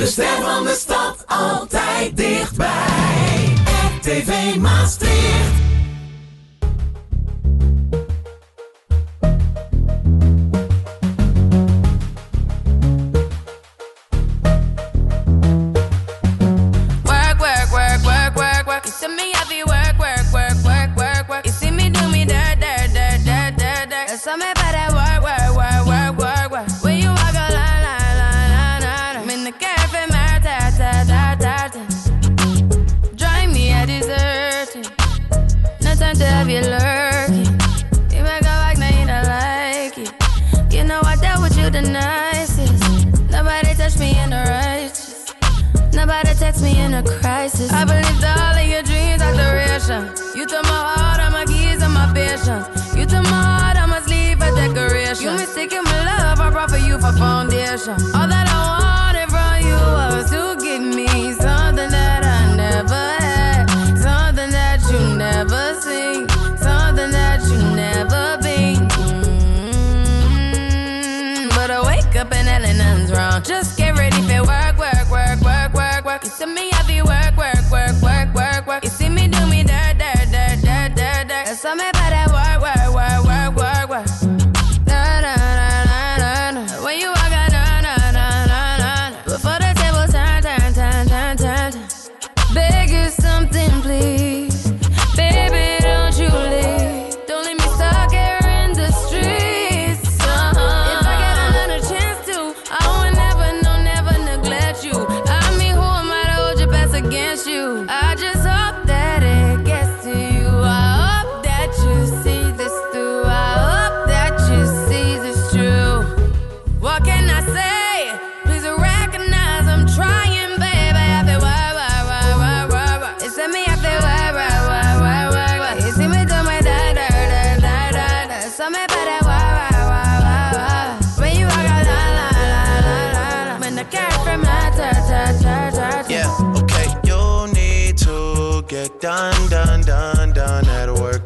De ster van de stad altijd dichtbij. RTV Maastricht.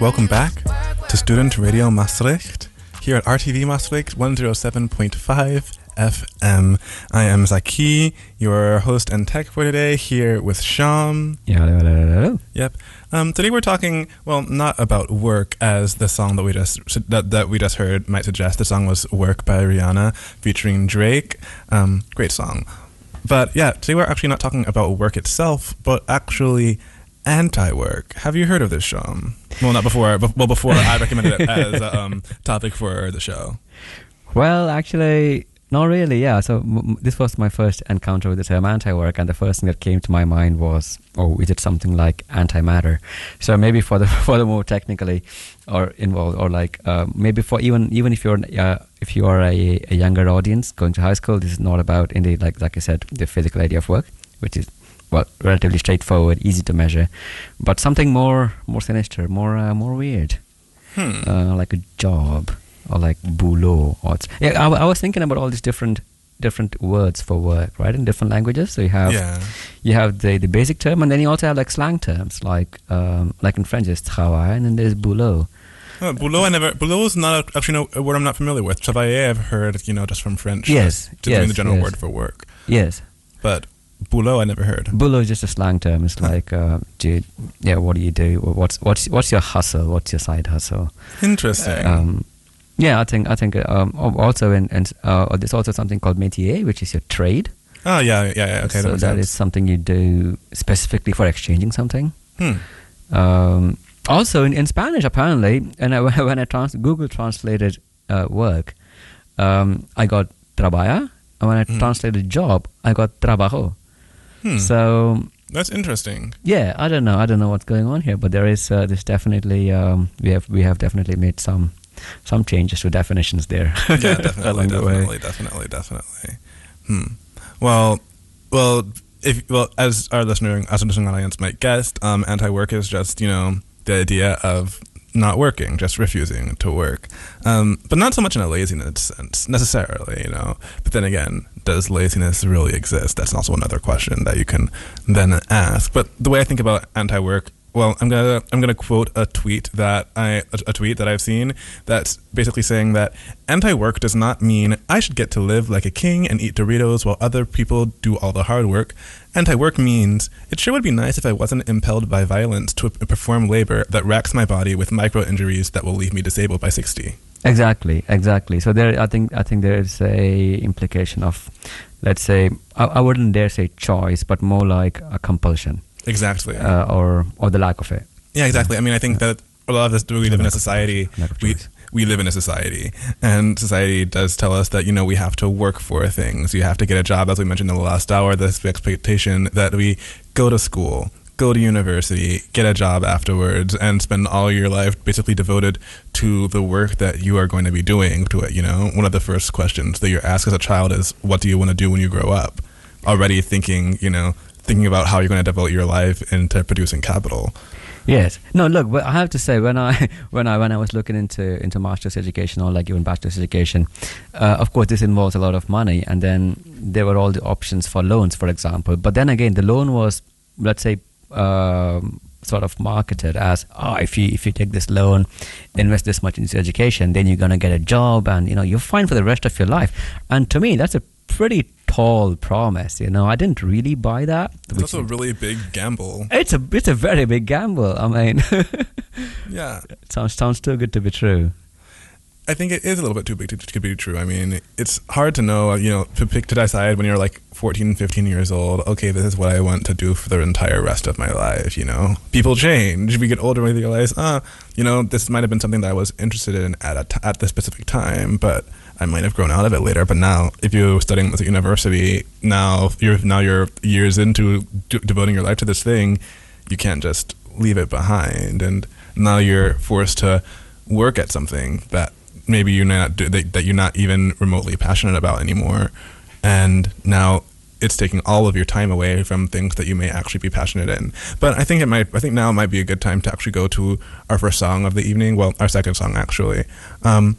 Welcome back to Student Radio Maastricht here at RTV Maastricht 107.5 FM. I am Zaki, your host and tech for today, here with Sham. Yeah, hello, hello, hello. Yep. Um, today we're talking, well, not about work as the song that we just that, that we just heard might suggest. The song was "Work" by Rihanna featuring Drake. Um, great song. But yeah, today we're actually not talking about work itself, but actually anti-work. Have you heard of this, Sham? Well, not before. Well, before I recommended it as a um, topic for the show. Well, actually, not really. Yeah. So m- this was my first encounter with the term anti-work, and the first thing that came to my mind was, oh, is it something like antimatter? So maybe for the for the more technically or involved, or like uh, maybe for even even if you're uh, if you are a, a younger audience going to high school, this is not about indeed like like I said the physical idea of work, which is well relatively straightforward, easy to measure, but something more more sinister, more uh, more weird, Hmm. uh, like a job or like boulot. Or yeah, I, I was thinking about all these different different words for work, right, in different languages. So you have yeah. you have the, the basic term, and then you also have like slang terms, like um, like in French it's travail, and then there's boulot. Oh, boulot, I never. Boulot is not actually no, a word I'm not familiar with. Travailler, I've heard, you know, just from French. Yes, to yes, mean the general yes. word for work. Yes. But Boulot, I never heard. Boulot is just a slang term. It's like, uh, dude, yeah, what do you do? What's what's what's your hustle? What's your side hustle? Interesting. Um, yeah, I think I think um, also in, in uh, there's also something called métier, which is your trade. oh yeah, yeah, yeah. Okay, so that sense. is something you do specifically for exchanging something. Hmm. Um, also in, in Spanish, apparently, and I, when I trans- Google translated uh, work, um, I got trabaja, and when I Mhm. translated job, I got trabajo. Hmm. So That's interesting. yeah, I don't know, I don't know what's going on here, but there is uh, there's definitely um, we have we have definitely made some some changes to definitions there. Yeah, definitely, along the way. definitely, definitely, definitely. Hmm. Well, well, if well, as our listener, as a listening audience might guess, um, anti-work is just you know the idea of not working, just refusing to work, um, but not so much in a laziness sense necessarily, you know. But then again, does laziness really exist? That's also another question that you can then ask. But the way I think about anti-work well, I'm gonna I'm gonna quote a tweet that I a, tweet that I've seen that's basically saying that anti-work does not mean I should get to live like a king and eat Doritos while other people do all the hard work. Anti-work means it sure would be nice if I wasn't impelled by violence to perform labor that racks my body with micro injuries that will leave me disabled by 60. Exactly, exactly. So there, I think, I think there is a implication of, let's say, I, I wouldn't dare say choice, but more like a compulsion, Exactly. uh, or or the lack of it. Yeah, exactly. I mean, I think that a lot of us, we live in a society, we, we live in a society, and society does tell us that, you know, we have to work for things. You have to get a job, as we mentioned in the last hour, this expectation that we go to school, go to university, get a job afterwards, and spend all your life basically devoted to the work that you are going to be doing to it, you know? One of the first questions that you're asked as a child is, what do you want to do when you grow up? Already thinking, you know, thinking about how you're going to devote your life into producing capital. Yes. No. Look, I have to say, when I when I when I was looking into into master's education or like even bachelor's education, uh, of course this involves a lot of money, and then there were all the options for loans, for example. But then again, the loan was, let's say. Um, sort of marketed as oh if you if you take this loan invest this much into education then you're going to get a job and you know you're fine for the rest of your life and to me that's a pretty tall promise you know i didn't really buy that It's also a really big gamble. it's a it's a very big gamble i mean Yeah. It sounds sounds too good to be true. I think it is a little bit too big to, to be true. I mean, it's hard to know, you know, to pick to decide when you're like 14, 15 years old, okay, this is what I want to do for the entire rest of my life, you know. People change. We get older and we realize, ah, you know, this might have been something that I was interested in at a t- at the specific time, but I might have grown out of it later. But now, if you're studying at the university, now you're now you're years into devoting your life to this thing, you can't just leave it behind, and now you're forced to work at something that maybe you're not that, that you're not even remotely passionate about anymore, and now it's taking all of your time away from things that you may actually be passionate in. But I think it might. I think now might be a good time to actually go to our first song of the evening. Well, our second song actually. Um,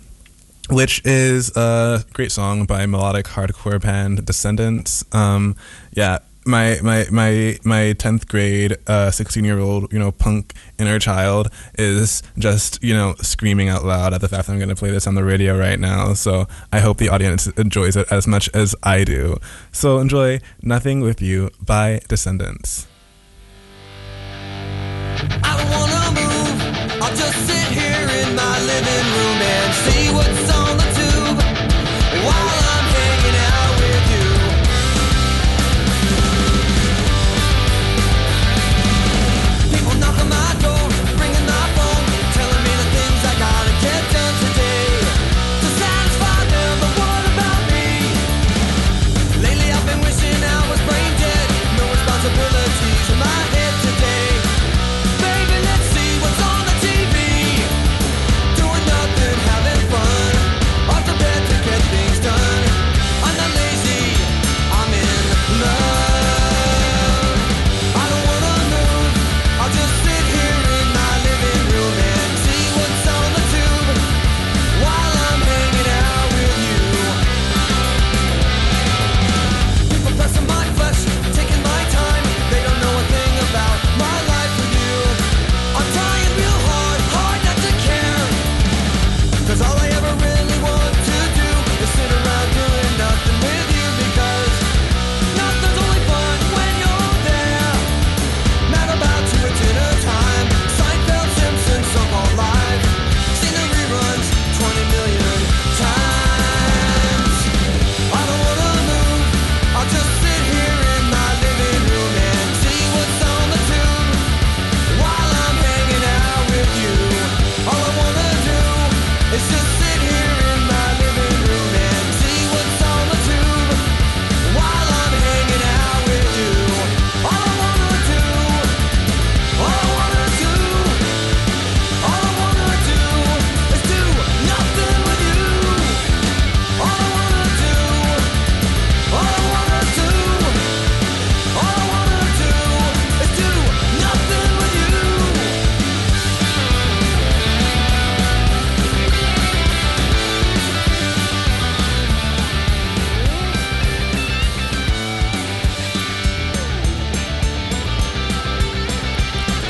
which is a great song by melodic hardcore band Descendents. Um, yeah, my my my my tenth grade, sixteen year old, you know, punk inner child is just you know screaming out loud at the fact that I'm going to play this on the radio right now. So I hope the audience enjoys it as much as I do. So enjoy "Nothing with You" by Descendents.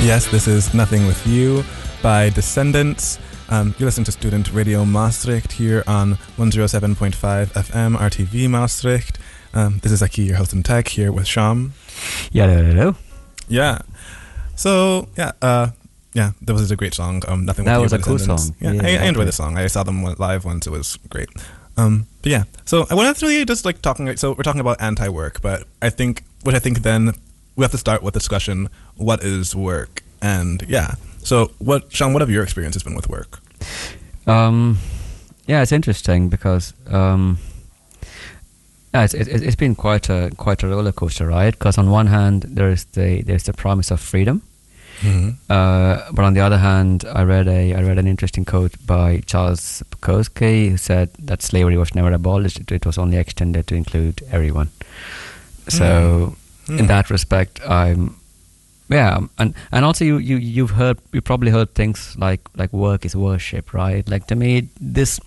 Yes, this is Nothing With You by Descendents. Um, you're listening to Student Radio Maastricht here on 107.5 FM RTV Maastricht. Um, this is Aki, your host and tech, here with Sham. Yeah, hello, hello. Yeah. So, yeah, uh, yeah, that was a great song. Um, Nothing That With was You a by cool Descendents. song. Yeah, Yeah, I, I enjoyed the song. I saw them live once. It was great. Um, but yeah, so I wanted to really just like talking. So we're talking about anti-work, but I think, what I think then we have to start with the discussion: what is work? And yeah, so what, Sean? What have your experiences been with work? Um, yeah, it's interesting because um, yeah, it's, it's it's been quite a quite a roller coaster ride. Because on one hand, there's the there's the promise of freedom, Mm-hmm. uh, but on the other hand, I read a I read an interesting quote by Charles Bukowski who said that slavery was never abolished; it, it was only extended to include everyone. So, Hmm. in that respect, I'm yeah, and and also you you you've heard you probably heard things like like work is worship, right? Like to me, this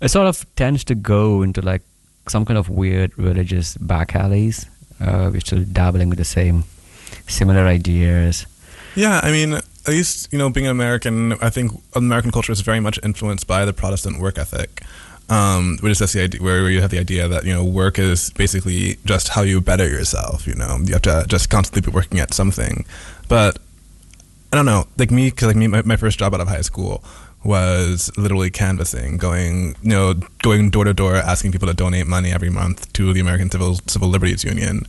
it sort of tends to go into like some kind of weird religious back alleys. Uh, we're still dabbling with the same similar ideas. Yeah, I mean, at least you know, being an American, I think American culture is very much influenced by the Protestant work ethic, um, which is the idea where you have the idea that you know work is basically just how you better yourself. You know, you have to just constantly be working at something. But I don't know, like me, because like me, my, my first job out of high school was literally canvassing, going you know, going door to door, asking people to donate money every month to the American Civil Civil Liberties Union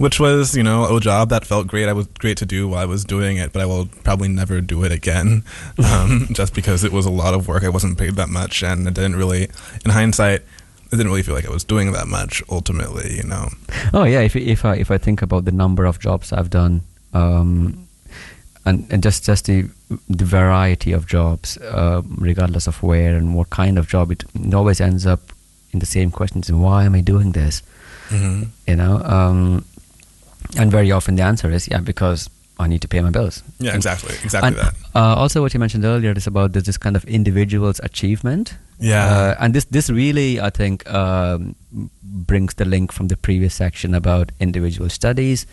which was you know a job that felt great. I was great to do while I was doing it, but I will probably never do it again, um, just because it was a lot of work. I wasn't paid that much, and it didn't really, in hindsight, it didn't really feel like I was doing that much. Ultimately, you know. Oh yeah, if if I if I think about the number of jobs I've done, um, and and just just the the variety of jobs, uh, regardless of where and what kind of job, it, it always ends up in the same questions: Why am I doing this? Mm-hmm. You know, um, and very often the answer is yeah because I need to pay my bills. Yeah, exactly, exactly and, that. Uh, also, what you mentioned earlier is about this, this kind of individual's achievement. Yeah. Uh, and this this really, I think, um, brings the link from the previous section about individual studies,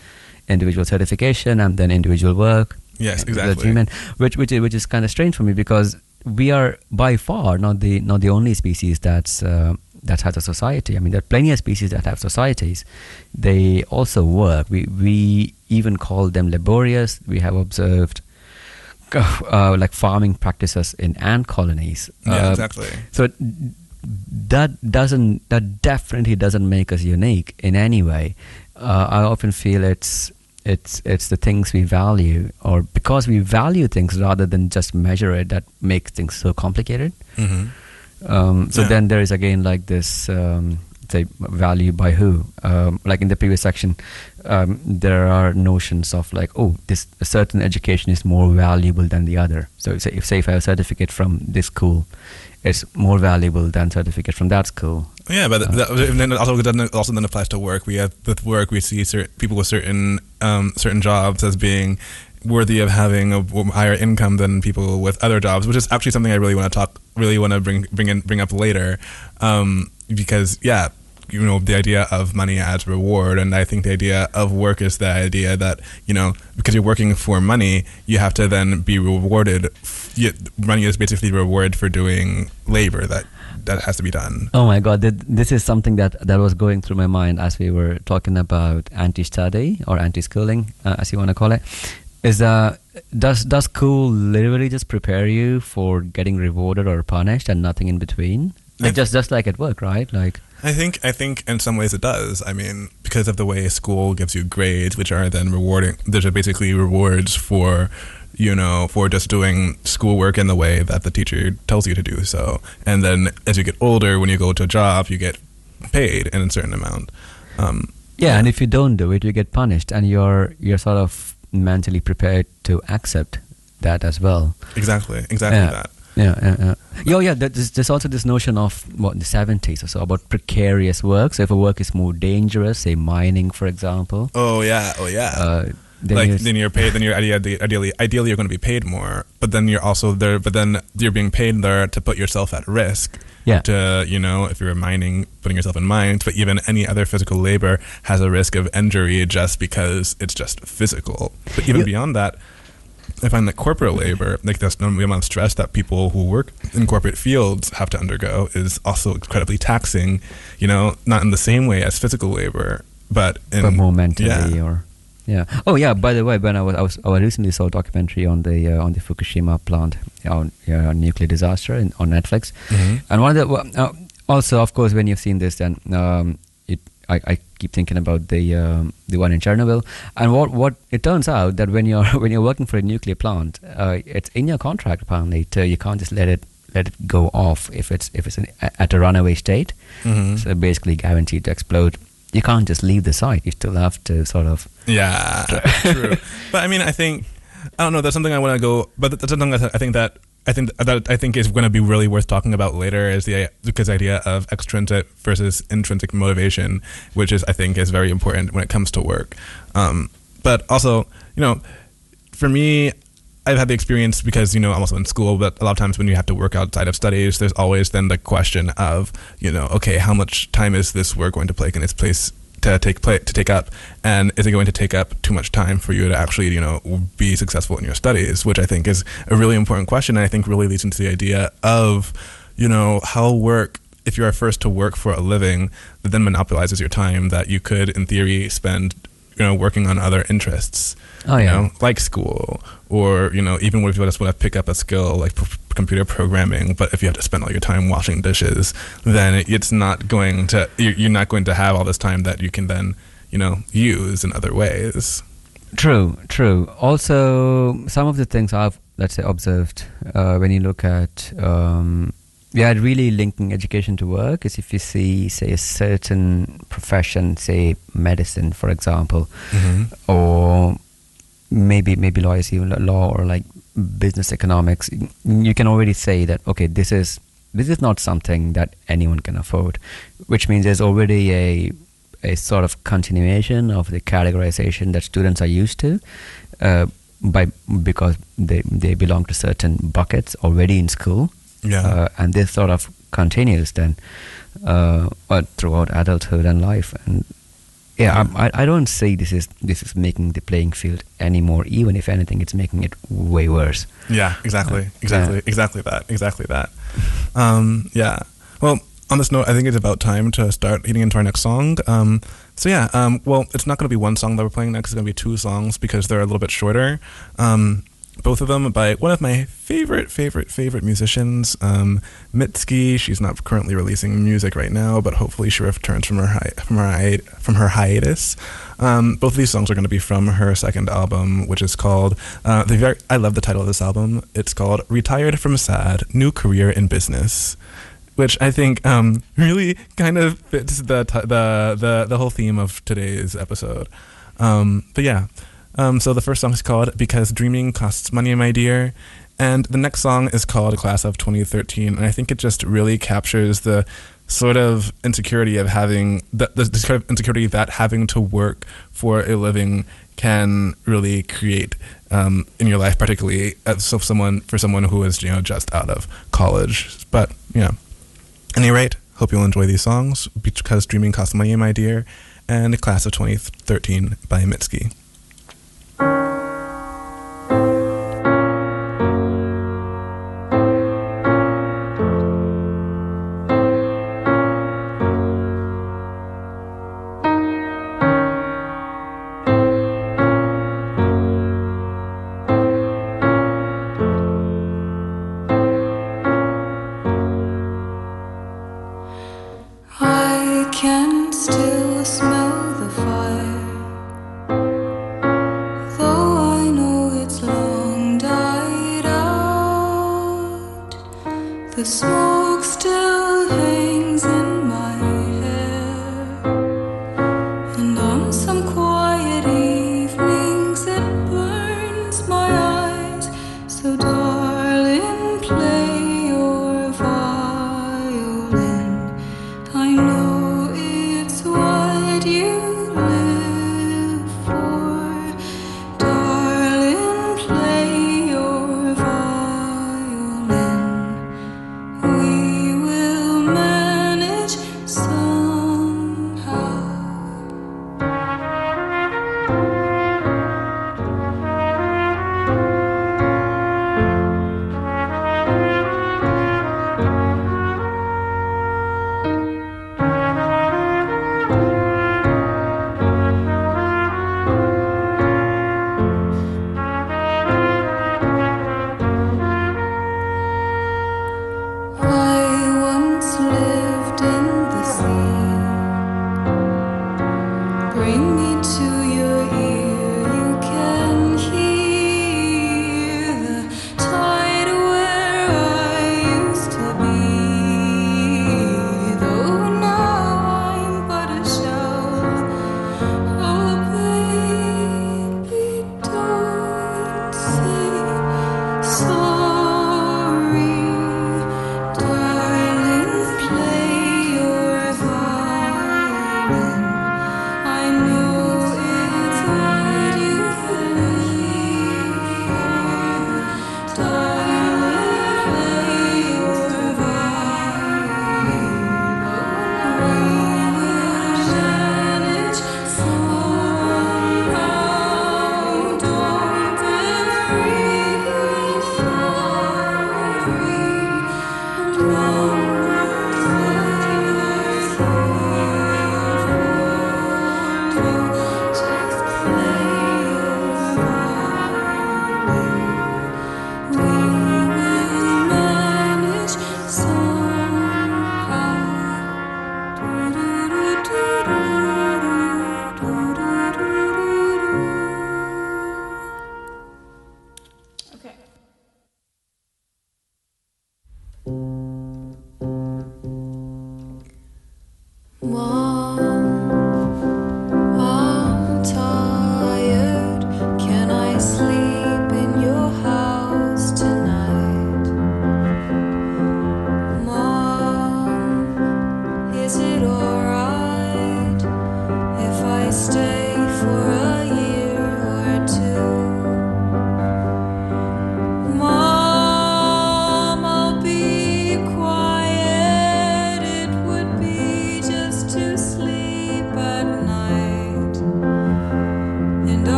individual certification, and then individual work. Yes, exactly. achievement, which which is, which is kind of strange for me because we are by far not the not the only species that's uh, that has a society. I mean, there are plenty of species that have societies. They also work. We we even call them laborious. We have observed uh, like farming practices in ant colonies. Yeah, Uh, exactly. So that doesn't that definitely doesn't make us unique in any way. Uh, I often feel it's it's it's the things we value, or because we value things rather than just measure it, that makes things so complicated. Mm-hmm. Um, so Yeah. then there is again like this um, say value by who um, like in the previous section um, there are notions of like oh this a certain education is more valuable than the other so say if say if I have a certificate from this school it's more valuable than certificate from that school Yeah, but that, then also then it also then applies to work. We have with work we see certain people with certain um, certain jobs as being worthy of having a higher income than people with other jobs, which is actually something I really want to talk, really want to bring bring in bring up later, um, because yeah. You know the idea of money as reward, and I think the idea of work is the idea that you know because you're working for money, you have to then be rewarded. you- Money is basically reward for doing labor that that has to be done. Oh my god, this is something that, that was going through my mind as we were talking about anti-study or anti-schooling, uh, as you want to call it. Is uh, does does school literally just prepare you for getting rewarded or punished and nothing in between? Like just just like at work, right? Like I think I think in some ways it does. I mean, because of the way school gives you grades, which are then rewarding. There's basically rewards for, you know, for just doing schoolwork in the way that the teacher tells you to do so. And then as you get older, when you go to a job, you get paid in a certain amount. Um, yeah, and if you don't do it, you get punished, and you're you're sort of mentally prepared to accept that as well. exactly, exactly yeah. that. Yeah, yeah, yeah. Yo, yeah. There's, there's also this notion of what the 70s or so about precarious work. So if a work is more dangerous, say mining, for example, Oh yeah, oh yeah. uh, then like you're- then you're paid then you're ideally ideally ideally you're going to be paid more but then you're also there but then you're being paid there to put yourself at risk Yeah. to you know if you're mining putting yourself in mines but even any other physical labor has a risk of injury just because it's just physical but even You- beyond that I find that corporate labor, like that's the amount of stress that people who work in corporate fields have to undergo, is also incredibly taxing. You know, not in the same way as physical labor, but in but more mentally yeah. or yeah. Oh yeah. By the way, Ben, I was I, was, I recently saw a documentary on the uh, on the Fukushima plant on uh, nuclear disaster in, on Netflix, Mhm. and one of the well, uh, also of course when you've seen this, then um, it I, I keep thinking about the um, the one in Chernobyl, and what what it turns out that when you're when you're working for a nuclear plant, uh, it's in your contract apparently. To, you can't just let it let it go off if it's if it's an, at a runaway state. Mhm. So basically guaranteed to explode. You can't just leave the site. You still have to sort of. Yeah, true. But I mean, I think I don't know. That's something I want to go. But that's something I think that I think that I think is going to be really worth talking about later. Is the because idea of extrinsic versus intrinsic motivation, which is I think is very important when it comes to work. Um, but also, you know, for me. I've had the experience because you know I'm also in school, but a lot of times when you have to work outside of studies, there's always then the question of you know, okay, how much time is this work going to take in its place to take play to take up, and is it going to take up too much time for you to actually you know be successful in your studies? Which I think is a really important question, and I think really leads into the idea of you know how work. If you are first to work for a living, that then monopolizes your time that you could, in theory, spend you know working on other interests Oh, you yeah. know, like school, or you know, even if you just want to pick up a skill like p- computer programming, but if you have to spend all your time washing dishes, then it, it's not going to you're, not going to have all this time that you can then you know use in other ways. True, true. Also, some of the things I've let's say observed uh, when you look at um, yeah, really linking education to work is if you see, say, a certain profession, say medicine, for example, or maybe maybe lawyers even law or like business economics you can already say that okay this is this is not something that anyone can afford which means there's already a a sort of continuation of the categorization that students are used to uh, by because they they belong to certain buckets already in school Yeah. uh, and this sort of continues then uh, throughout adulthood and life and yeah, I, I- don't say this is this is making the playing field any more even. If anything, it's making it way worse. Yeah, exactly, Uh, exactly, yeah. exactly that, exactly that. Um, yeah. Well, on this note, I think it's about time to start heading into our next song. Um, so yeah, um, well, it's not going to be one song that we're playing next. It's going to be two songs because they're a little bit shorter. Um, both of them by one of my favorite, favorite, favorite musicians, um, Mitski. She's not currently releasing music right now, but hopefully she returns from her hi- from her hi- from her hiatus. Um, both of these songs are going to be from her second album, which is called. Uh, the very, I love the title of this album. It's called "Retired from Sad: New Career in Business." which I think um, really kind of fits the, t- the the the whole theme of today's episode. Um, but yeah, um, so the first song is called "Because Dreaming Costs Money, My Dear," and the next song is called "Class of 2013," and I think it just really captures the sort of insecurity of having the, the, sort of insecurity that having to work for a living can really create um, in your life, particularly as so someone for someone who is you know just out of college. But yeah, any rate, hope you'll enjoy these songs because dreaming costs money, my dear, and Class of 2013 by Mitski. I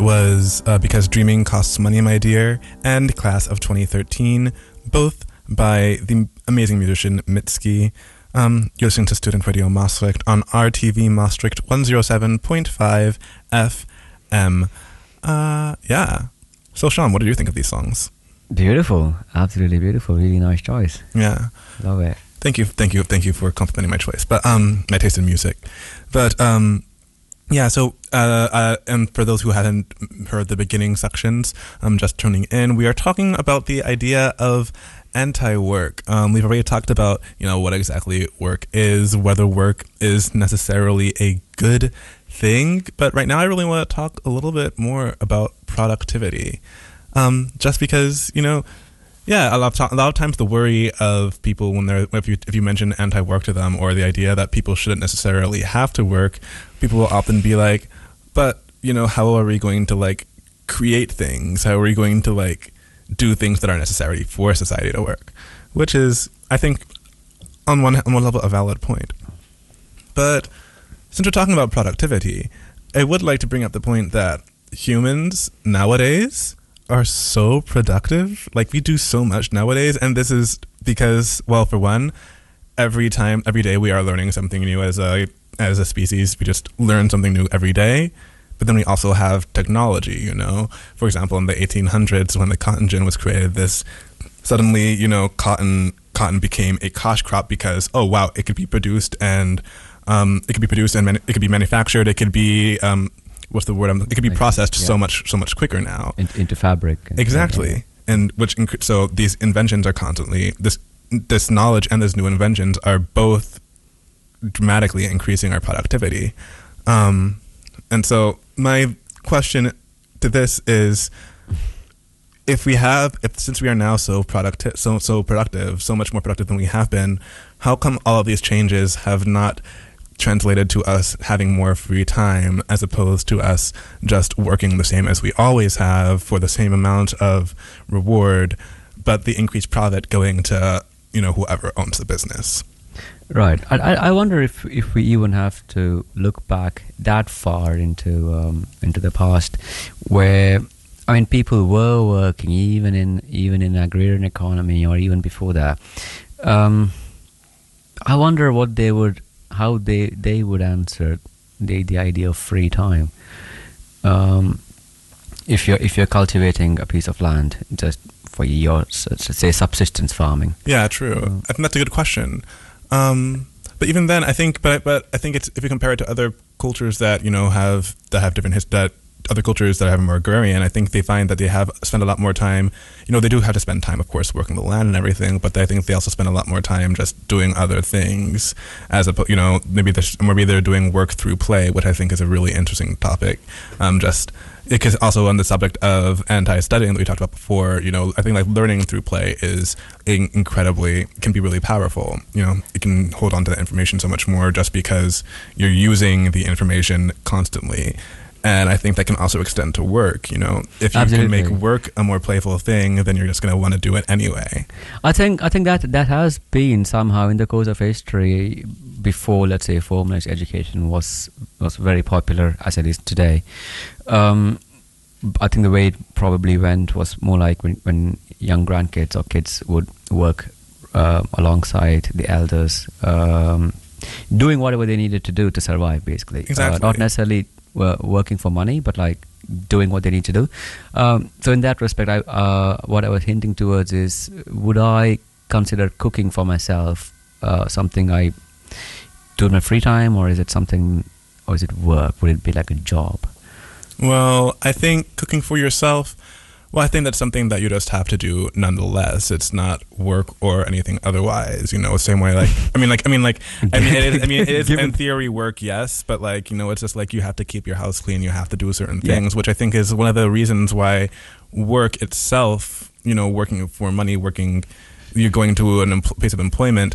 was uh, Because Dreaming Costs Money, My Dear, and Class of 2013, both by the amazing musician Mitski. Um, you're listening to Student Radio Maastricht on RTV Maastricht 107.5 FM. Uh, yeah. So, Sean, what did you think of these songs? Beautiful, absolutely beautiful. Really nice choice. Yeah. Love it. Thank you, thank you, thank you for complimenting my choice, but um, my taste in music. But um, yeah. So, uh, uh, and for those who hadn't heard the beginning sections, um, just tuning in, we are talking about the idea of anti-work. Um, we've already talked about you know what exactly work is, whether work is necessarily a good thing. But right now, I really want to talk a little bit more about productivity, um, just because you know yeah, a lot, of, lot of times the worry of people when they're if you if you mention anti-work to them or the idea that people shouldn't necessarily have to work, people will often be like, "But you know, how are we going to like create things? How are we going to like do things that are necessary for society to work?" Which is, I think, on one on one level, a valid point. But since we're talking about productivity, I would like to bring up the point that humans nowadays are so productive. Like we do so much nowadays, and this is because, well, for one, every time, every day, we are learning something new as a as a species. We just learn something new every day. But then we also have technology. You know, for example, in the 1800s, when the cotton gin was created, this suddenly, you know, cotton cotton became a cash crop because oh wow, it could be produced and um, it could be produced and manu- it could be manufactured. It could be um, what's the word? I'm, it could be processed so much so much quicker now. In, into fabric. and- Exactly, and which inc- so these inventions are constantly this this knowledge and these new inventions are both dramatically increasing our productivity. Um, and so my question to this is if we have if since we are now so productive so so productive so much more productive than we have been how come all of these changes have not translated to us having more free time as opposed to us just working the same as we always have for the same amount of reward but the increased profit going to you know whoever owns the business Right. I, I wonder if, if we even have to look back that far into um, into the past, where I mean people were working even in even in agrarian economy or even before that. Um, I wonder what they would how they they would answer the the idea of free time. Um, if you're if you're cultivating a piece of land just for your say subsistence farming. Yeah, true. I think that's a good question. Um, but even then, I think, but but I think it's if you compare it to other cultures that you know have that have different his that other cultures that have a more agrarian, I think they find that they have spent a lot more time. You know, they do have to spend time, of course, working the land and everything, but I think they also spend a lot more time just doing other things, as a you know maybe they're, maybe they're doing work through play, which I think is a really interesting topic. Um, just because also on the subject of anti-studying that we talked about before, you know, I think like learning through play is in- incredibly can be really powerful. You know, it can hold on to the information so much more just because you're using the information constantly. And I think that can also extend to work. You know, if you can make work a more playful thing, then you're just going to want to do it anyway. I think I think that that has been somehow in the course of history before, let's say, formalized education was was very popular as it is today. Um, I think the way it probably went was more like when, when young grandkids or kids would work uh, alongside the elders, um, doing whatever they needed to do to survive, basically. Uh, not necessarily working for money, but like doing what they need to do. Um, so in that respect, I, uh, what I was hinting towards is, would I consider cooking for myself uh, something I do in my free time, or is it something, or is it work? Would it be like a job? Well, I think cooking for yourself. Well, I think that's something that you just have to do nonetheless. It's not work or anything otherwise. You know, same way like I mean, like I mean, like I mean, it is, I mean, it is in theory work, yes, but like you know, it's just like you have to keep your house clean. You have to do certain Yeah. things, which I think is one of the reasons why work itself, you know, working for money, working, you're going to an empl- place of employment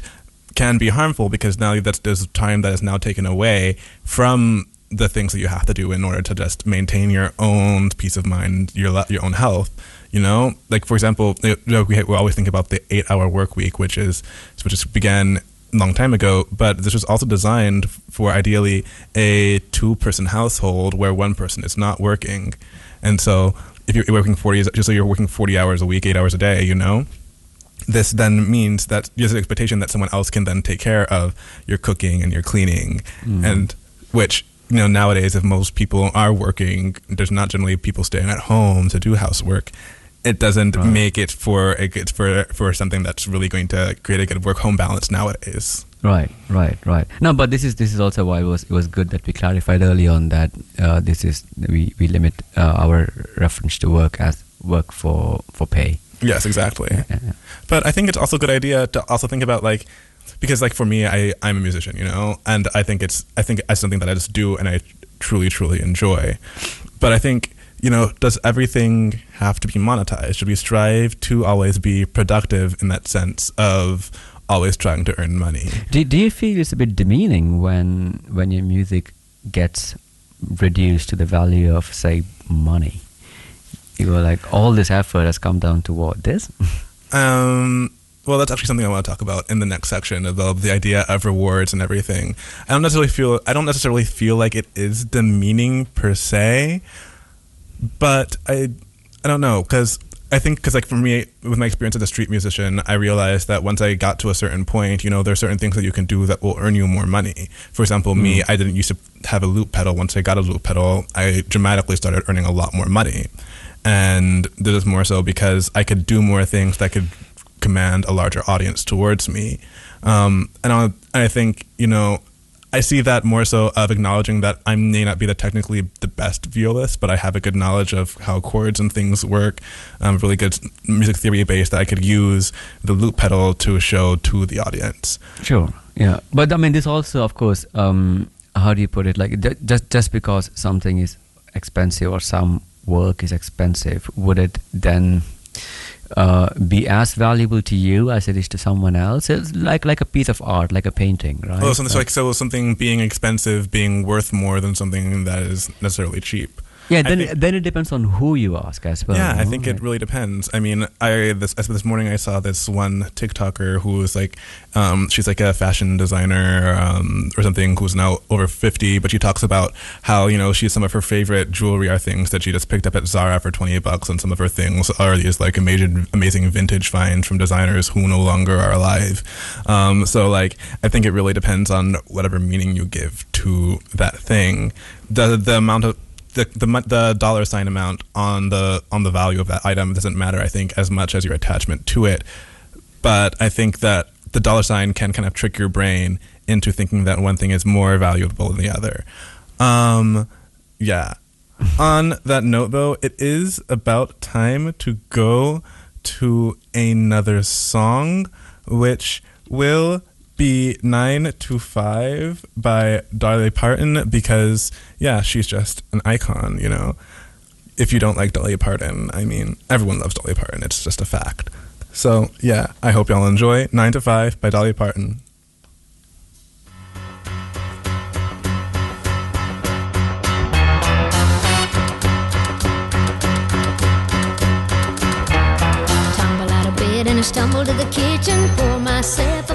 can be harmful because now that's there's time that is now taken away from the things that you have to do in order to just maintain your own peace of mind, your your own health. You know, like for example, you know, we, we always think about the eight-hour work week, which is which is began a long time ago, but this was also designed for ideally a two-person household where one person is not working, and so if you're working forty, just so you're working forty hours a week, eight hours a day, you know, this then means that there's an expectation that someone else can then take care of your cooking and your cleaning, mm. and which you know nowadays, if most people are working, there's not generally people staying at home to do housework. It doesn't Right. make it for a good for for something that's really going to create a good work home balance nowadays. Right, right, right. No, but this is this is also why it was it was good that we clarified early on that uh, this is we we limit uh, our reference to work as work for for pay. Yes, exactly. Yeah. But I think it's also a good idea to also think about like because like for me I I'm a musician, you know, and I think it's I think it's something that I just do and I truly truly enjoy. But I think you know, does everything have to be monetized? Should we strive to always be productive in that sense of always trying to earn money? Do, do you feel it's a bit demeaning when when your music gets reduced to the value of say money? You were like, all this effort has come down to what this? Um, well, that's actually something I want to talk about in the next section about the idea of rewards and everything. I don't necessarily feel I don't necessarily feel like it is demeaning per se, but I I don't know because I think because like for me with my experience as a street musician, I realized that once I got to a certain point, you know, there are certain things that you can do that will earn you more money. For example, me, mm. I didn't used to have a loop pedal. Once I got a loop pedal, I dramatically started earning a lot more money, and this is more so because I could do more things that could command a larger audience towards me. Um, and I, I think you know I see that more so of acknowledging that I may not be the technically the best violist, but I have a good knowledge of how chords and things work. Um, really good music theory base that I could use the loop pedal to show to the audience. Sure. Yeah, but I mean, this also, of course, um, how do you put it? Like, just just because something is expensive or some work is expensive, would it then uh, be as valuable to you as it is to someone else? It's like like a piece of art, like a painting, right? Oh, so like so something being expensive being worth more than something that is necessarily cheap. Yeah, then think- it, then it depends on who you ask I suppose. yeah, I think it really depends. I mean, I this this morning I saw this one TikToker who was like, um, she's like a fashion designer um, or something who's now over fifty, but she talks about how you know she some of her favorite jewelry are things that she just picked up at Zara for twenty bucks, and some of her things are these like amazing amazing vintage finds from designers who no longer are alive. Um, so like, I think it really depends on whatever meaning you give to that thing. The the amount of the, the the dollar sign amount on the on the value of that item doesn't matter. I think as much as your attachment to it, but I think that the dollar sign can kind of trick your brain into thinking that one thing is more valuable than the other. Um, yeah. on that note, though, it is about time to go to another song, which will be 9 to 5 by Dolly Parton because, yeah, she's just an icon, you know. If you don't like Dolly Parton, I mean, everyone loves Dolly Parton. It's just a fact. So, yeah, I hope y'all enjoy 9 to 5 by Dolly Parton. Out of bed and I stumble to the kitchen. Pour myself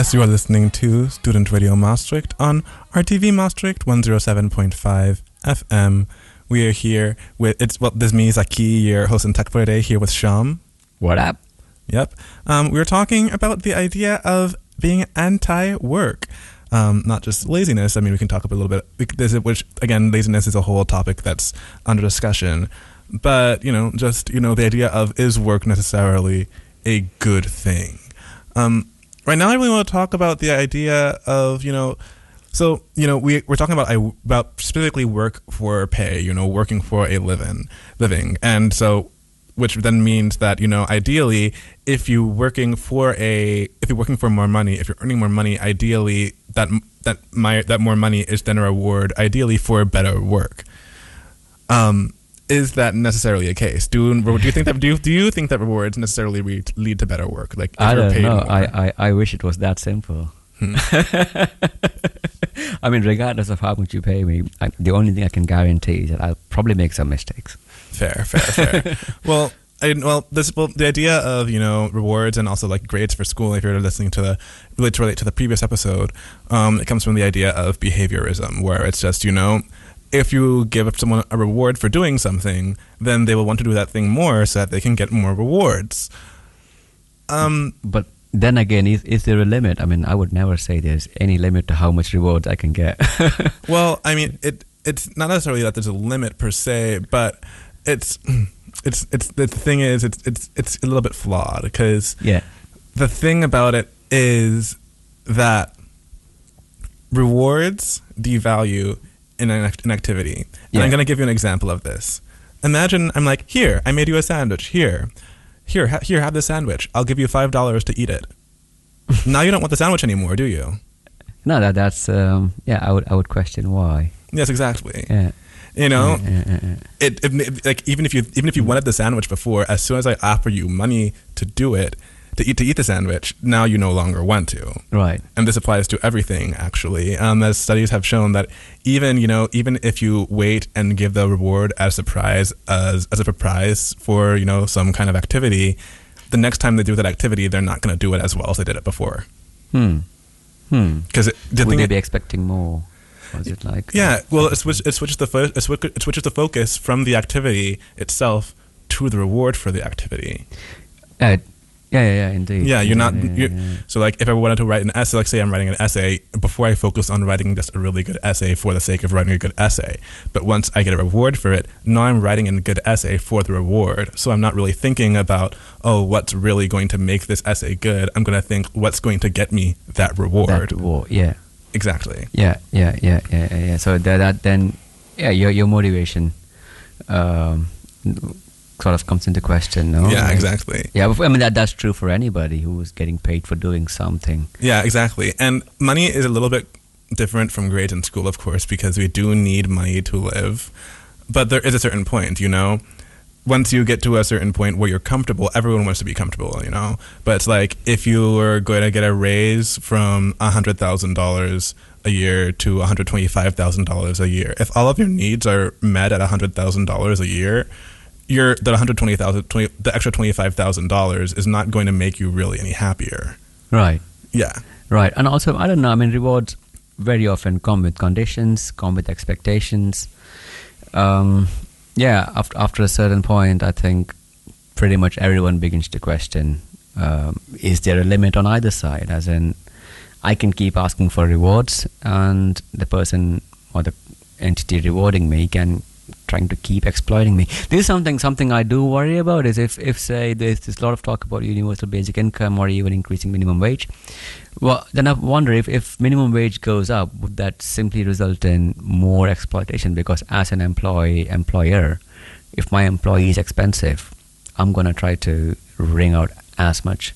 Yes, you are listening to Student Radio Maastricht on RTV Maastricht 107.5 FM. We are here with, it's, well, this is me, Zaki, your host and tech for today, here with Sham. What up? Yep. Um, we were talking about the idea of being anti work. Um, not just laziness. I mean, we can talk a little bit, this which, again, laziness is a whole topic that's under discussion. But, you know, just, you know, the idea of is work necessarily a good thing? Um, right now, I really want to talk about the idea of, you know, so you know we we're talking about about specifically work for pay, you know, working for a living, living, and so which then means that you know ideally if you're working for a if you're working for more money, if you're earning more money, ideally that that my that more money is then a reward, ideally for better work. Um, is that necessarily a case? Do do you think that do you, do you think that rewards necessarily lead, lead to better work? Like I don't know. I, I, I wish it was that simple. Hmm. I mean, regardless of how much you pay me, I, the only thing I can guarantee is that I'll probably make some mistakes. Fair, fair, fair. well, I, well, this well, the idea of you know rewards and also like grades for school. If you're listening to the really to relate to the previous episode, um, it comes from the idea of behaviorism, where it's just you know if you give someone a reward for doing something, then they will want to do that thing more so that they can get more rewards. Um, But then again, is, is there a limit? I mean, I would never say there's any limit to how much rewards I can get. Well, I mean, it it's not necessarily that there's a limit per se, but it's it's it's the thing is it's it's it's a little bit flawed because yeah. the thing about it is that rewards devalue in an, act- an activity. And Yeah. I'm going to give you an example of this. Imagine I'm like, here, I made you a sandwich. Here, here, ha- here, have the sandwich. I'll give you five dollars to eat it. now you don't want the sandwich anymore, do you? No, that that's um, yeah. I would I would question why. Yes, exactly. Yeah. You know, Yeah, yeah, it, it like even if you even if you wanted the sandwich before, as soon as I offer you money to do it, to eat to eat the sandwich, now you no longer want to. Right. And this applies to everything actually. Um, as studies have shown that even you know even if you wait and give the reward as a prize as as a prize for you know some kind of activity, the next time they do that activity, they're not going to do it as well as they did it before. Hmm. Hmm. Because the Would they be expecting more? Was it like? Yeah, well, it, switch, it switches the fo- it, switch, it switches the focus from the activity itself to the reward for the activity. Uh, yeah, yeah, yeah, indeed. Yeah, you're not. Yeah, You're, yeah. So, like, if I wanted to write an essay, like, say I'm writing an essay, before I focus on writing just a really good essay for the sake of writing a good essay, but once I get a reward for it, now I'm writing a good essay for the reward. So I'm not really thinking about, oh, what's really going to make this essay good. I'm going to think, what's going to get me that reward. That war. Yeah. exactly. Yeah, yeah, yeah, yeah, yeah. yeah. So that, that then, yeah, your your motivation, um, sort of comes into question. No. Yeah, Like- exactly. Yeah, I mean that that's true for anybody who is getting paid for doing something. Yeah, exactly. And money is a little bit different from grades in school, of course, because we do need money to live. But there is a certain point, you know. Once you get to a certain point where you're comfortable, everyone wants to be comfortable, you know. But it's like if you were going to get a raise from hundred thousand dollars a year to one hundred twenty-five thousand dollars a year, if all of your needs are met at hundred thousand dollars a year, you're the one hundred twenty thousand, the extra twenty-five thousand dollars is not going to make you really any happier. Right. Yeah. Right. And also, I don't know. I mean, rewards very often come with conditions, come with expectations. Um, yeah. After after a certain point, I think pretty much everyone begins to question: um, Is there a limit on either side? As in, I can keep asking for rewards, and the person or the entity rewarding me can trying to keep exploiting me. This is something something I do worry about. Is if if say there's there's a lot of talk about universal basic income or even increasing minimum wage. Well, then I wonder if, if minimum wage goes up, would that simply result in more exploitation? Because as an employee employer, if my employee is expensive, I'm gonna try to wring out as much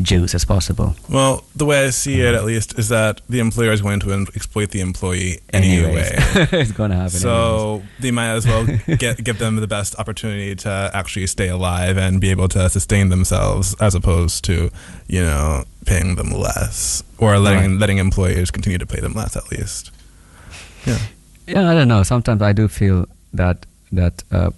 juice as possible. Well, the way I see it, at least, is that the employer is going to exploit the employee Anyways. anyway. it's gonna happen. anyways. so they might as well get give them the best opportunity to actually stay alive and be able to sustain themselves, as opposed to, you know, paying them less or letting Right. letting employers continue to pay them less, at least. Yeah. Yeah, I don't know. Sometimes I do feel that that uh,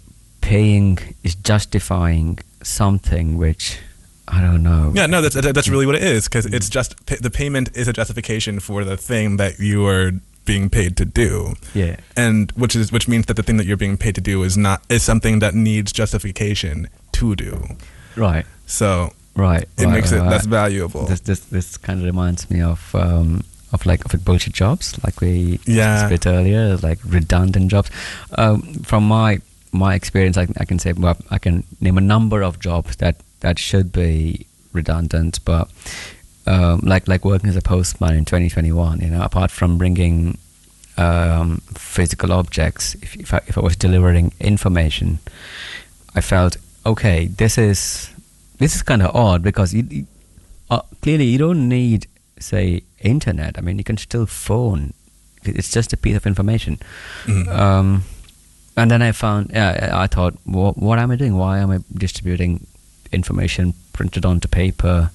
paying is justifying something which I don't know. Yeah, no, that's that's really what it is because it's just the payment is a justification for the thing that you are being paid to do. Yeah. and which is which means that the thing that you're being paid to do is not is something that needs justification to do. Right. So Right. it right, makes it right. less valuable. This this this kind of reminds me of um, of like of like bullshit jobs, like we Yeah. discussed earlier, like redundant jobs. Um, from my my experience, I, I can say well, I can name a number of jobs that that should be redundant, but um, like like working as a postman in 2021, you know, apart from bringing um, physical objects, if if I, if I was delivering information, I felt okay. This is this is kind of odd because you, you- uh, clearly you don't need say internet. I mean, you can still phone. It's just a piece of information. Mhm. Um, and then I found, yeah, I I thought, what, what am I doing? Why am I distributing information printed onto paper,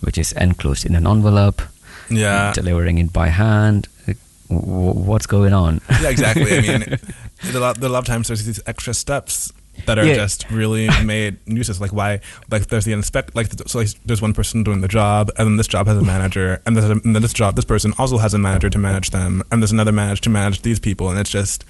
which is enclosed in an envelope, yeah, delivering it by hand? Like, w- w- What's going on? yeah, exactly. I mean, a lot, a lot of times there's these extra steps that are Yeah. just really made nuisance. Like why? Like there's the inspect. Like so, like, there's one person doing the job, and then this job has a manager, and, there's a, and then this job, this person also has a manager to manage them, and there's another manager to manage these people, and it's just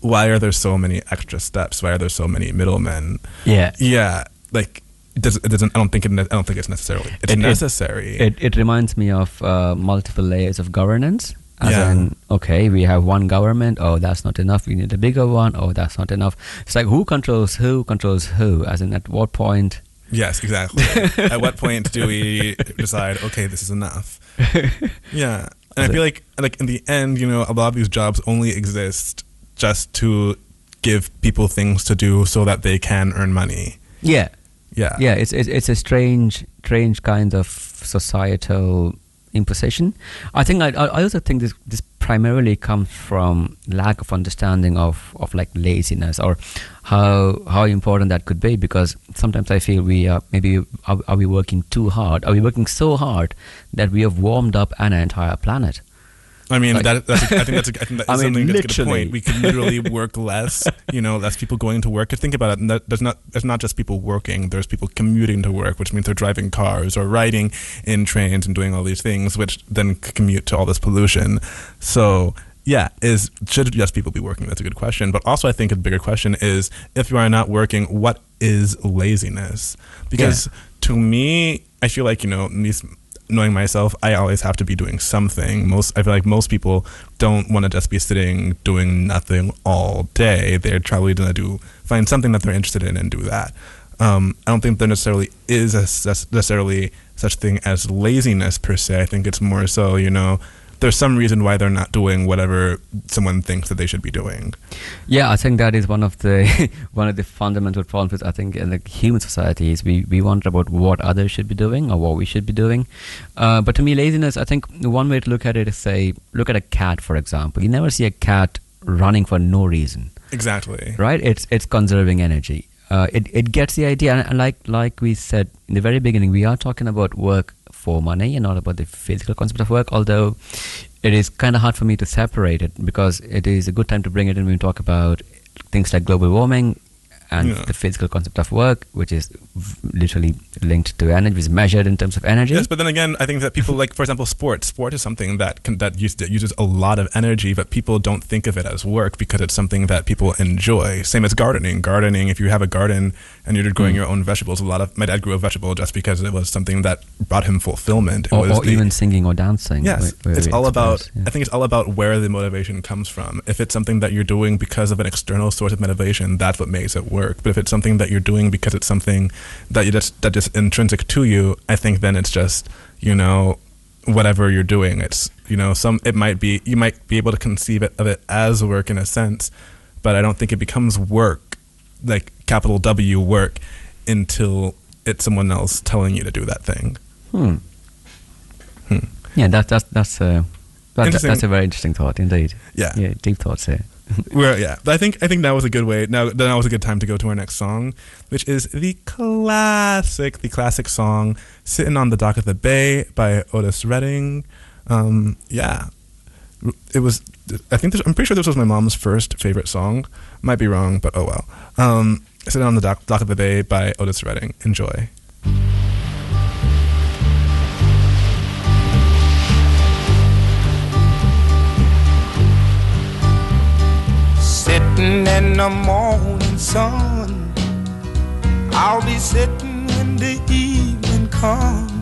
why are there so many extra steps? Why are there so many middlemen? yeah. Yeah, like it doesn't. It doesn't I don't think it. I don't think it's necessarily. It's It- necessary. It, it reminds me of uh, multiple layers of governance. As Yeah. in, okay, we have one government. Oh, that's not enough. We need a bigger one. Oh, that's not enough. It's like who controls who controls who. As in, at what point? Yes, exactly. At what point do we decide, okay, this is enough? Yeah, and I feel like, like in the end, you know, a lot of these jobs only exist just to give people things to do so that they can earn money. Yeah, Yeah, yeah. It's it's, it's a strange, strange kind of societal imposition. I think I, I also think this this primarily comes from lack of understanding of, of like laziness or how how important that could be because sometimes I feel we are maybe are, are we working too hard? Are we working so hard that we have warmed up an entire planet? I mean, Like- that, that's a, I think that's a, I think that I is mean, something that's a good point. We could literally work less. You know, less people going to work. think about it. And that, there's not there's not just people working. There's people commuting to work, which means they're driving cars or riding in trains and doing all these things, which then commute to all this pollution. So yeah, is should just people be working? That's a good question. But also, I think a bigger question is if you are not working, what is laziness? Because to me, I feel like you know, least knowing myself, I always have to be doing something. Most I feel like most people don't want to just be sitting doing nothing all day. They're probably gonna do find something that they're interested in and do that. Um, I don't think there necessarily is a, necessarily such thing as laziness per se. I think it's more so you know there's some reason why they're not doing whatever someone thinks that they should be doing. Yeah, I think that is one of the one of the fundamental problems. I think in the human society is we we wonder about what others should be doing or what we should be doing. Uh, but to me, laziness. I think one way to look at it is say, look at a cat, for example. You never see a cat running for no reason, Exactly. right? It's it's conserving energy. Uh, it it gets the idea, and- and like like we said in the very beginning, we are talking about work for money and not about the physical concept of work. Although it is kind of hard for me to separate it because it is a good time to bring it in when we talk about things like global warming and Yeah. the physical concept of work, which is v- literally linked to energy, is measured in terms of energy. Yes, but then again, I think that people like, for example, sport. Sport is something that can, that, use, that uses a lot of energy, but people don't think of it as work because it's something that people enjoy. Same as gardening. Gardening, if you have a garden and you're growing hmm. your own vegetables, a lot of my dad grew a vegetable just because it was something that brought him fulfillment. It or, was or the- even singing or dancing. Yes, where- where it's all about. yeah. I think it's all about where the motivation comes from. If it's something that you're doing because of an external source of motivation, that's what makes it work. But if it's something that you're doing because it's something that you just that just intrinsic to you, I think then it's just you know whatever you're doing. It's you know some it might be you might be able to conceive it of it as work in a sense, but I don't think it becomes work like capital W work until it's someone else telling you to do that thing. Hmm. Hmm. Yeah, that, that's that's uh, that, that's a very interesting thought indeed. Yeah. yeah, deep thoughts here. Well, yeah, but I think I think now was a good way. Now now was a good time to go to our next song, which is the classic, the classic song "Sitting on the Dock of the Bay" by Otis Redding. Um, yeah, it was I think this, I'm pretty sure this was my mom's first favorite song. Might be wrong, but oh well. Um, Sitting on the dock, dock of the Bay by Otis Redding. Enjoy. Sitting in the morning sun, I'll be sitting when the evening comes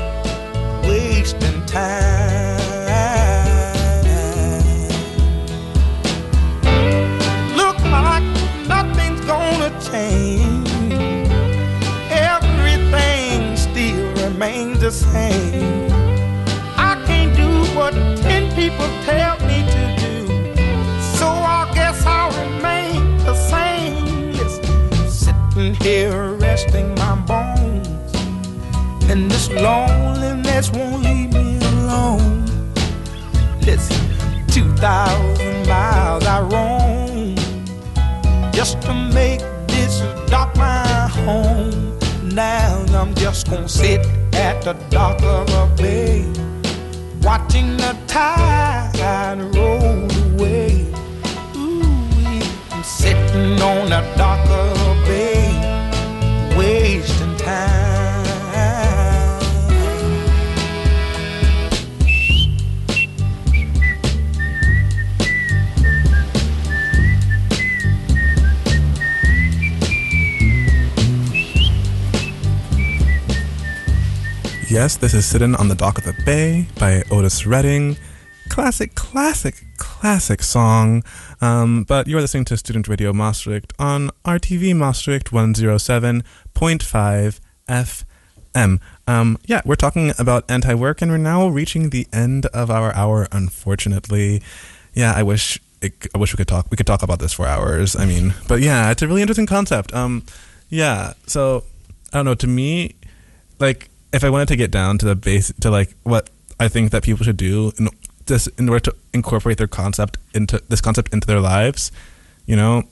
wasting time. Look like nothing's gonna change. Everything still remains the same. I can't do what ten people tell me to do. So I guess I'll remain the same. Yes, sitting here resting my bones. And this loneliness won't leave me alone. Listen, 2,000 miles I roam just to make this dock my home. Now I'm just gonna sit at the dock of a bay, watching the tide roll away. Ooh, I'm sitting on the dock of a bay, wasting time. Yes, this is Sitting on the Dock of the Bay by Otis Redding. Classic, classic, classic song. Um, but you are listening to Student Radio Maastricht on RTV Maastricht 107.5 FM. Um, yeah, we're talking about anti work, and we're now reaching the end of our hour, unfortunately. Yeah, I wish. I wish we could talk. We could talk about this for hours. I mean, but yeah, it's a really interesting concept. Um, yeah. So I don't know. To me, like if I wanted to get down to the base to like what I think that people should do in just in order to incorporate their concept into this concept into their lives, you know,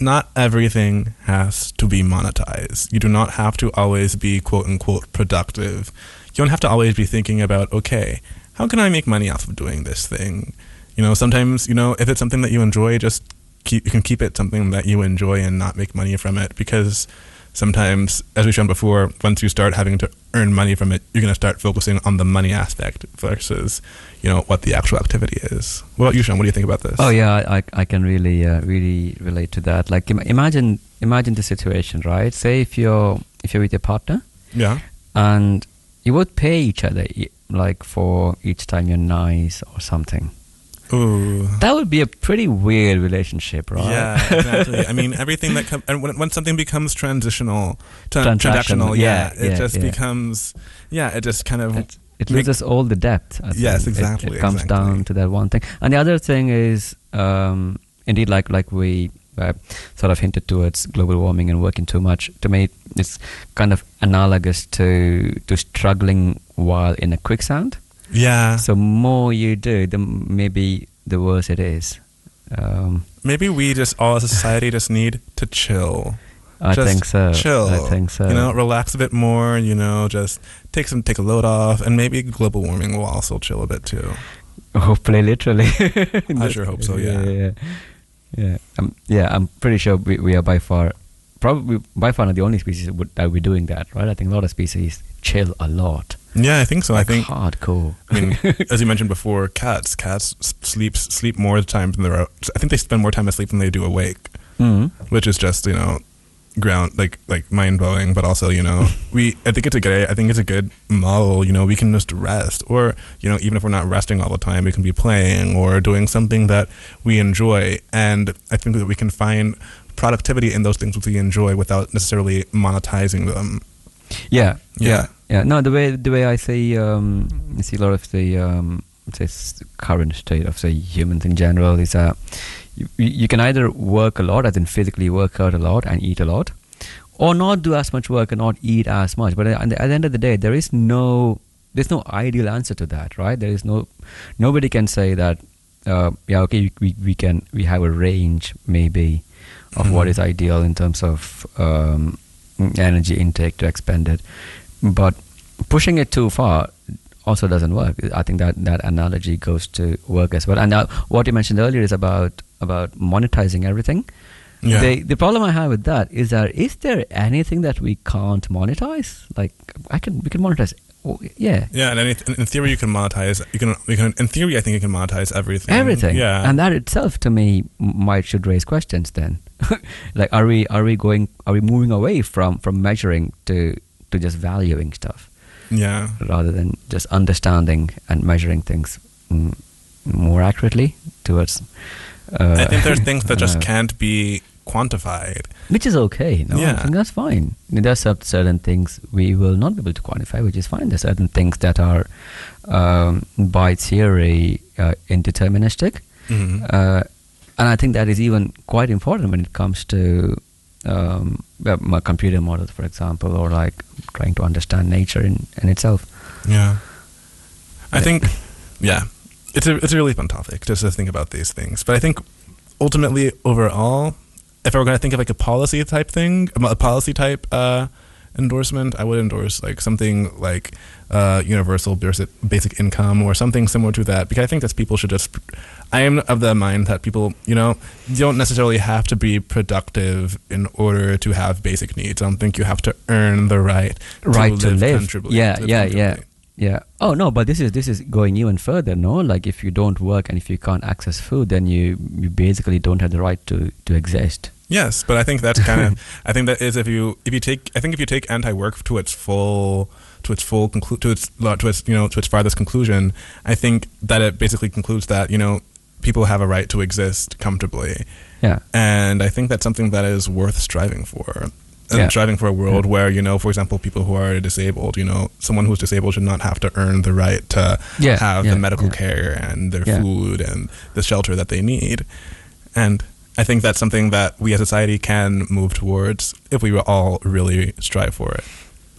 not everything has to be monetized. You do not have to always be quote unquote productive. You don't have to always be thinking about, okay, how can I make money off of doing this thing? You know, sometimes, you know, if it's something that you enjoy, just keep you can keep it something that you enjoy and not make money from it because sometimes, as we've shown before, once you start having to earn money from it, you're going to start focusing on the money aspect versus, you know, what the actual activity is. What about you, Sean? What do you think about this? Oh yeah, I, I can really uh, really relate to that. Like Im- imagine imagine the situation, right? Say if you're if you're with your partner Yeah. and you would pay each other like for each time you're nice or something. Ooh. That would be a pretty weird relationship, right? Yeah, exactly. I mean, everything that comes, and when, when something becomes transitional, tran- Transactional, yeah, yeah, it yeah, just yeah. becomes, yeah, it just kind of, it, it loses all the depth. I Yes, think. It- exactly, It, comes exactly. down to that one thing, and the other thing is, um, indeed, like like we uh, sort of hinted towards global warming and working too much. To me, it's kind of analogous to to struggling while in a quicksand. Yeah. So more you do, the maybe the worse it is. Um, Maybe we just all as a society just need to chill. I Just think so. Chill. I think so. You know, relax a bit more. You know, just take some take a load off, and maybe global warming will also chill a bit too. Hopefully, literally. I sure hope so, yeah. yeah, yeah. Yeah, um, yeah. I'm pretty sure we, we are by far, probably by far not the only species that would that would be doing that, right? I think a lot of species chill a lot. Yeah, I think so. I Like think. hardcore. I mean, as you mentioned before, cats cats sleep sleep more time than they're. out- I think they spend more time asleep than they do awake, mm which is just you know, ground like like mind blowing, but also you know we I think it's a good I think it's a good model. You know, we can just rest, or you know even if we're not resting all the time, we can be playing or doing something that we enjoy, and I think that we can find productivity in those things that we enjoy without necessarily monetizing them. Yeah, Yeah. yeah, yeah. No, the way the way I see um, I see a lot of the um, say s- current state of say humans in general is that you, you can either work a lot, as in physically work out a lot and eat a lot, or not do as much work and not eat as much. But at the, at the end of the day, there is no there's no ideal answer to that, right? There is no nobody can say that. Uh, yeah, okay, we, we can we have a range maybe of what Mhm. is ideal in terms of um, energy intake to expend it, but pushing it too far also doesn't work. I think that that analogy goes to work as well. And now, what you mentioned earlier is about about monetizing everything. Yeah. The the problem I have with that is that is there anything that we can't monetize? Like I can we can monetize. oh, Yeah. Yeah, and in theory, you can monetize. You can, you can. In theory, I think you can monetize everything. everything Yeah, and that itself to me might should raise questions then like are we are we going are we moving away from from measuring to to just valuing stuff yeah, rather than just understanding and measuring things mm, more accurately towards uh, I think there's things that just uh, can't be quantified. which is okay no Yeah. i think that's fine I mean, there's cer- certain things we will not be able to quantify which is fine there's certain things that are um, by theory uh, indeterministic Mhm. And I think that is even quite important when it comes to um, my computer models, for example, or like trying to understand nature in, in itself. Yeah. I Yeah. think, yeah, it's a it's a really fun topic just to think about these things. But I think ultimately, overall, if I were going to think of like a policy type thing, a policy type uh, endorsement, I would endorse like something like uh, universal basic basic income or something similar to that because I think that people should just. I am of the mind that people, you know, don't necessarily have to be productive in order to have basic needs. I don't think you have to earn the right right to live. comfortably. Yeah, live yeah, yeah, yeah. Oh no, but this is this is going even further. No, like if you don't work and if you can't access food, then you you basically don't have the right to to exist. Yes, but I think that's kind of. I think that is if you if you take. I think if you take anti-work to its full to its full conclu- to its to its you know to its farthest conclusion, I think that it basically concludes that you know people have a right to exist comfortably, Yeah, and I think that's something that is worth striving for. And Yeah. striving for a world where you know, for example, people who are disabled, you know, someone who's disabled should not have to earn the right to Yeah, have yeah, the medical yeah. care and their Yeah. food and the shelter that they need. And I think that's something that we as a society can move towards if we all really strive for it.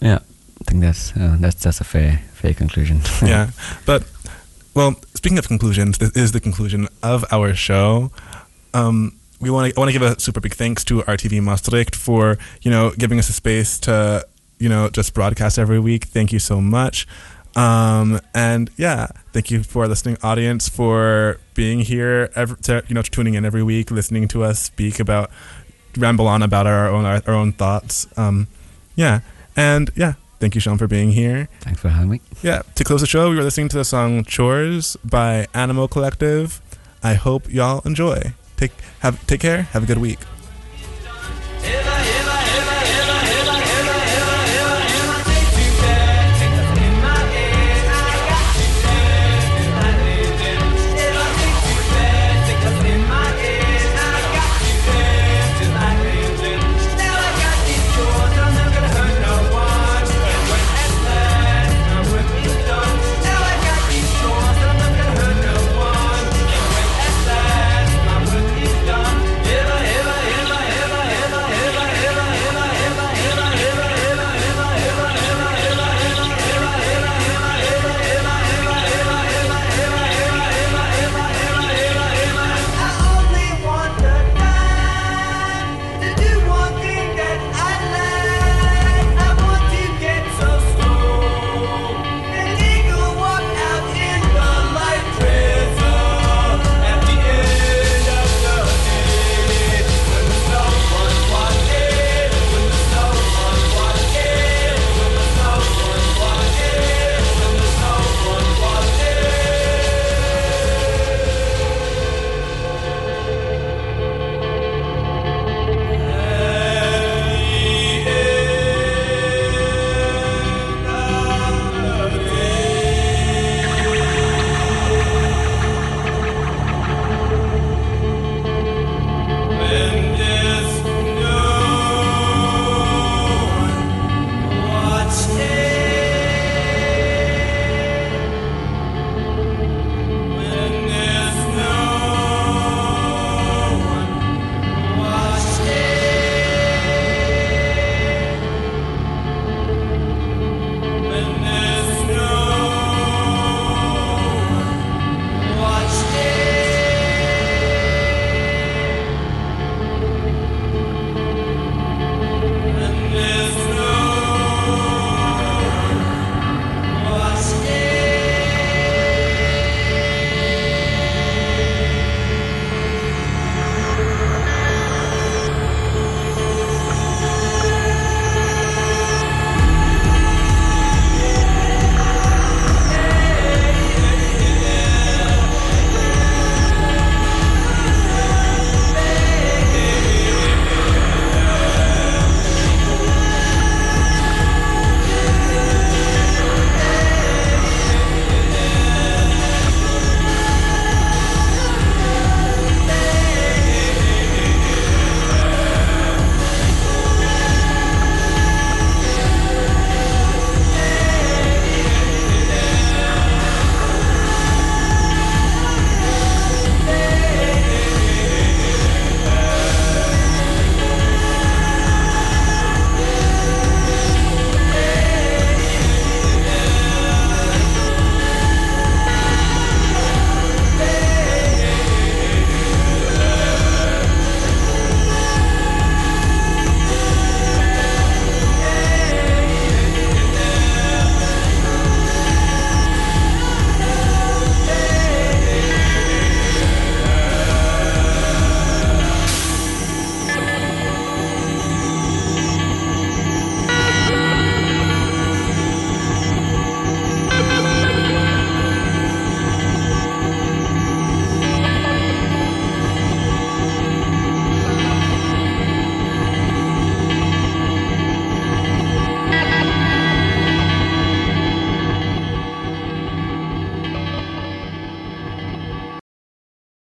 yeah. I think that's uh, that's that's a fair fair conclusion. yeah. But, well, speaking of conclusions, this is the conclusion of our show. Um, we want to want to give a super big thanks to RTV Maastricht for you know giving us a space to you know just broadcast every week. Thank you so much. Um, and yeah, thank you for listening audience for being here, every, to, you know, tuning in every week, listening to us speak about, ramble on about our own our, our own thoughts. Um, yeah, and yeah, thank you, Sean, for being here. Thanks for having me. Yeah, to close the show, we were listening to the song "Chores" by Animal Collective. I hope y'all enjoy. Take have take care. Have a good week.